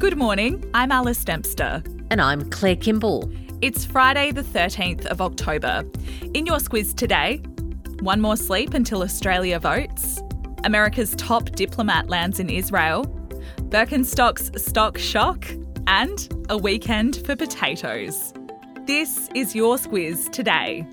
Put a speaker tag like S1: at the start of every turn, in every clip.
S1: Good morning, I'm Alice Dempster.
S2: And I'm Claire Kimball.
S1: It's Friday, the 13th of October. In your squiz today, one more sleep until Australia votes, America's top diplomat lands in Israel, Birkenstock's stock shock, and a weekend for potatoes. This is your squiz today.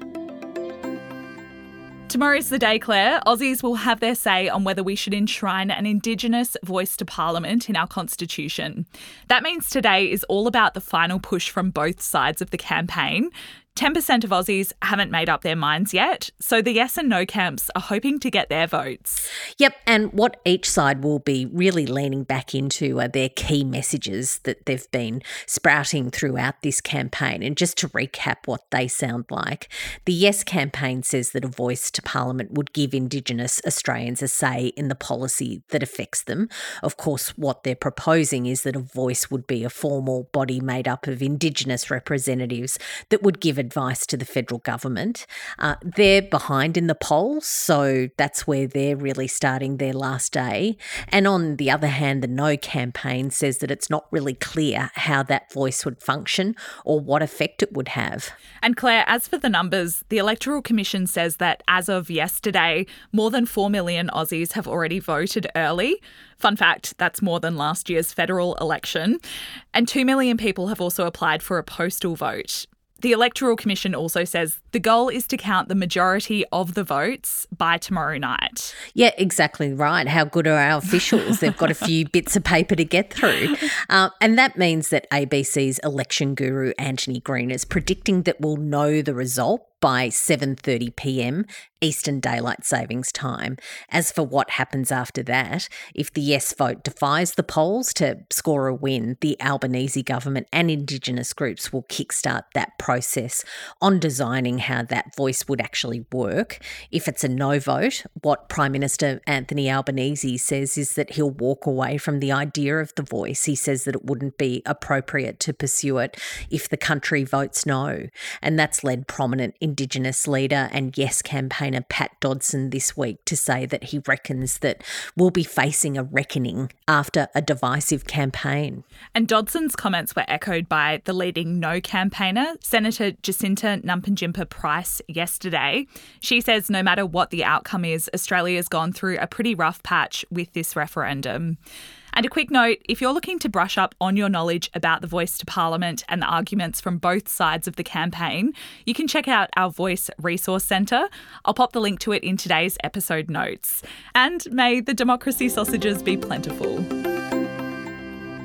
S1: Tomorrow's the day, Claire. Aussies will have their say on whether we should enshrine an Indigenous voice to Parliament in our Constitution. That means today is all about the final push from both sides of the campaign 10% of Aussies haven't made up their minds yet, so the yes and no camps are hoping to get their votes.
S2: Yep, and what each side will be really leaning back into are their key messages that they've been sprouting throughout this campaign. And just to recap what they sound like, the Yes campaign says that a voice to Parliament would give Indigenous Australians a say in the policy that affects them. Of course, what they're proposing is that a voice would be a formal body made up of Indigenous representatives that would give advice to the federal government. Uh, they're behind in the polls, so that's where they're really starting their last day. And on the other hand, the No campaign says that it's not really clear how that voice would function or what effect it would have.
S1: And Claire, as for the numbers, the Electoral Commission says that as of yesterday, more than 4 million Aussies have already voted early. Fun fact, that's more than last year's federal election. And 2 million people have also applied for a postal vote. The Electoral Commission also says the goal is to count the majority of the votes by tomorrow night.
S2: Yeah, exactly right. How good are our officials? They've got a few bits of paper to get through. Uh, and that means that ABC's election guru Anthony Green is predicting that we'll know the result by 7:30 p.m. Eastern Daylight Savings Time. As for what happens after that, if the yes vote defies the polls to score a win, the Albanese government and indigenous groups will kickstart that process on designing how that voice would actually work. If it's a no vote, what Prime Minister Anthony Albanese says is that he'll walk away from the idea of the voice. He says that it wouldn't be appropriate to pursue it if the country votes no. And that's led prominent Indigenous leader and Yes campaigner Pat Dodson this week to say that he reckons that we'll be facing a reckoning after a divisive campaign.
S1: And Dodson's comments were echoed by the leading No campaigner, Senator Jacinta Nampijinpa Price, yesterday. She says no matter what the outcome is, Australia's gone through a pretty rough patch with this referendum. And a quick note if you're looking to brush up on your knowledge about the Voice to Parliament and the arguments from both sides of the campaign, you can check out our Voice Resource Centre. I'll pop the link to it in today's episode notes. And may the democracy sausages be plentiful.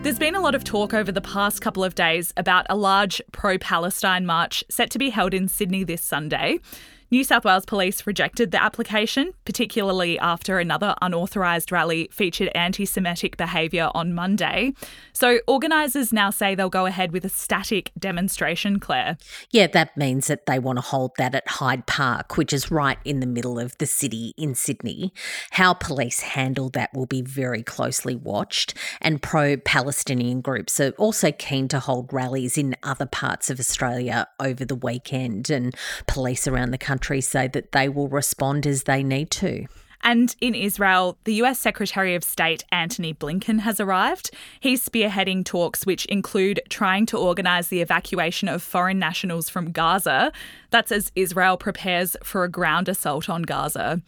S1: There's been a lot of talk over the past couple of days about a large pro Palestine march set to be held in Sydney this Sunday. New South Wales Police rejected the application, particularly after another unauthorised rally featured anti Semitic behaviour on Monday. So organisers now say they'll go ahead with a static demonstration, Claire.
S2: Yeah, that means that they want to hold that at Hyde Park, which is right in the middle of the city in Sydney. How police handle that will be very closely watched, and pro Palestinian groups are also keen to hold rallies in other parts of Australia over the weekend, and police around the country countries say that they will respond as they need to.
S1: And in Israel, the US Secretary of State Antony Blinken has arrived. He's spearheading talks which include trying to organise the evacuation of foreign nationals from Gaza. That's as Israel prepares for a ground assault on Gaza.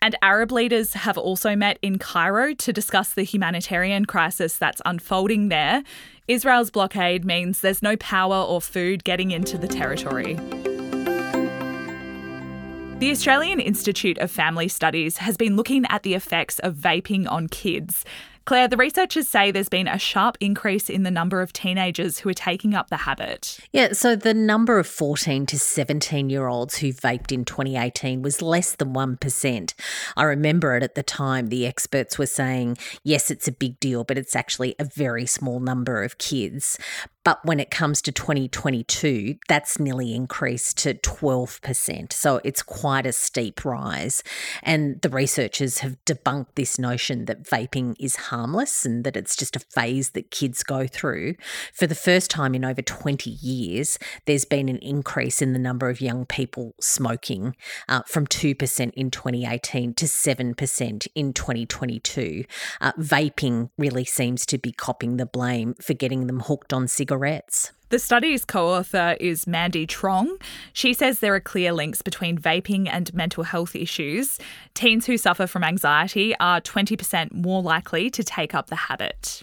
S1: And Arab leaders have also met in Cairo to discuss the humanitarian crisis that's unfolding there. Israel's blockade means there's no power or food getting into the territory. The Australian Institute of Family Studies has been looking at the effects of vaping on kids. Claire, the researchers say there's been a sharp increase in the number of teenagers who are taking up the habit.
S2: Yeah, so the number of 14 to 17 year olds who vaped in 2018 was less than 1%. I remember it at the time, the experts were saying, yes, it's a big deal, but it's actually a very small number of kids. But when it comes to 2022, that's nearly increased to 12%. So it's quite a steep rise. And the researchers have debunked this notion that vaping is harmless and that it's just a phase that kids go through. For the first time in over 20 years, there's been an increase in the number of young people smoking uh, from 2% in 2018 to 7% in 2022. Uh, vaping really seems to be copping the blame for getting them hooked on cigarettes cigarettes.
S1: The study's co author is Mandy Trong. She says there are clear links between vaping and mental health issues. Teens who suffer from anxiety are 20% more likely to take up the habit.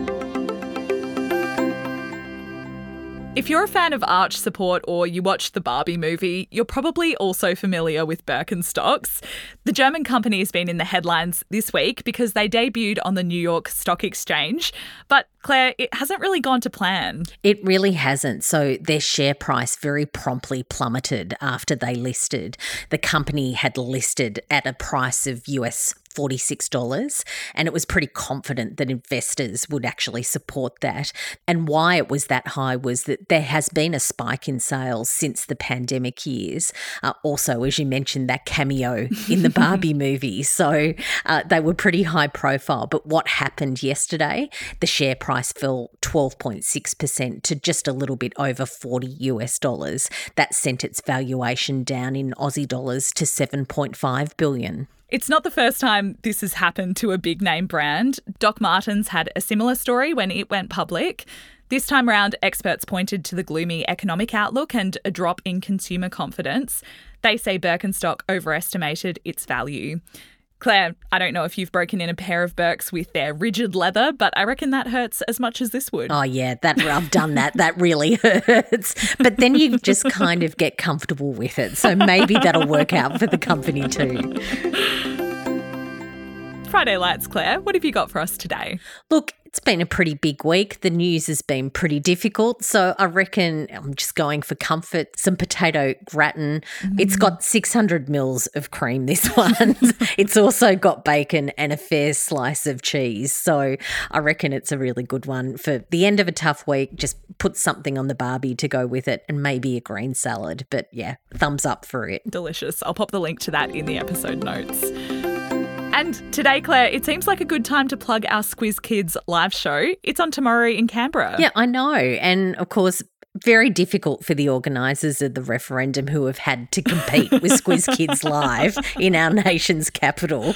S1: If you're a fan of Arch support or you watched the Barbie movie, you're probably also familiar with Birkenstocks. The German company has been in the headlines this week because they debuted on the New York Stock Exchange. But Claire, it hasn't really gone to plan.
S2: It really hasn't. So their share price very promptly plummeted after they listed. The company had listed at a price of US $46. And it was pretty confident that investors would actually support that. And why it was that high was that there has been a spike in sales since the pandemic years. Uh, also, as you mentioned, that cameo in the Barbie movie. So uh, they were pretty high profile. But what happened yesterday? The share price fell 12.6% to just a little bit over 40 US dollars. That sent its valuation down in Aussie dollars to 7.5 billion.
S1: It's not the first time this has happened to a big name brand. Doc Martens had a similar story when it went public. This time around, experts pointed to the gloomy economic outlook and a drop in consumer confidence. They say Birkenstock overestimated its value. Claire, I don't know if you've broken in a pair of Birks with their rigid leather, but I reckon that hurts as much as this would.
S2: Oh yeah, that I've done that. That really hurts. But then you just kind of get comfortable with it. So maybe that'll work out for the company too.
S1: Friday Lights, Claire, what have you got for us today?
S2: Look, it's been a pretty big week. The news has been pretty difficult. So I reckon I'm just going for comfort. Some potato gratin. Mm. It's got 600 mils of cream, this one. it's also got bacon and a fair slice of cheese. So I reckon it's a really good one for the end of a tough week. Just put something on the barbie to go with it and maybe a green salad. But yeah, thumbs up for it.
S1: Delicious. I'll pop the link to that in the episode notes. And today, Claire, it seems like a good time to plug our Squiz Kids live show. It's on tomorrow in Canberra.
S2: Yeah, I know. And of course, very difficult for the organisers of the referendum who have had to compete with Squiz Kids Live in our nation's capital.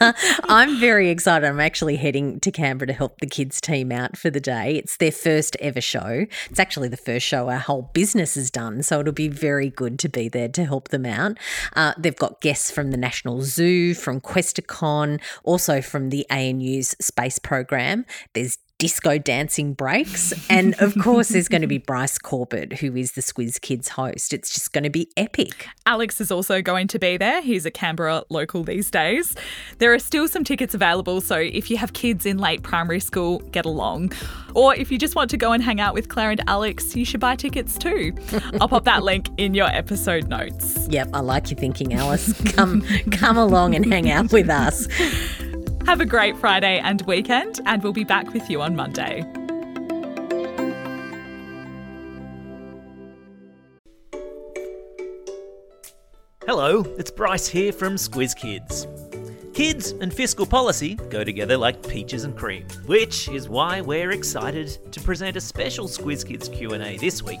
S2: I'm very excited. I'm actually heading to Canberra to help the kids team out for the day. It's their first ever show. It's actually the first show our whole business has done, so it'll be very good to be there to help them out. Uh, they've got guests from the National Zoo, from Questacon, also from the ANU's space program. There's disco dancing breaks. And of course, there's going to be Bryce Corbett, who is the Squiz Kids host. It's just going to be epic.
S1: Alex is also going to be there. He's a Canberra local these days. There are still some tickets available, so if you have kids in late primary school, get along. Or if you just want to go and hang out with Claire and Alex, you should buy tickets too. I'll pop that link in your episode notes.
S2: Yep, I like your thinking, Alice. Come come along and hang out with us.
S1: Have a great Friday and weekend, and we'll be back with you on Monday.
S3: Hello, it's Bryce here from Squiz Kids. Kids and fiscal policy go together like peaches and cream, which is why we're excited to present a special Squiz Kids Q&A this week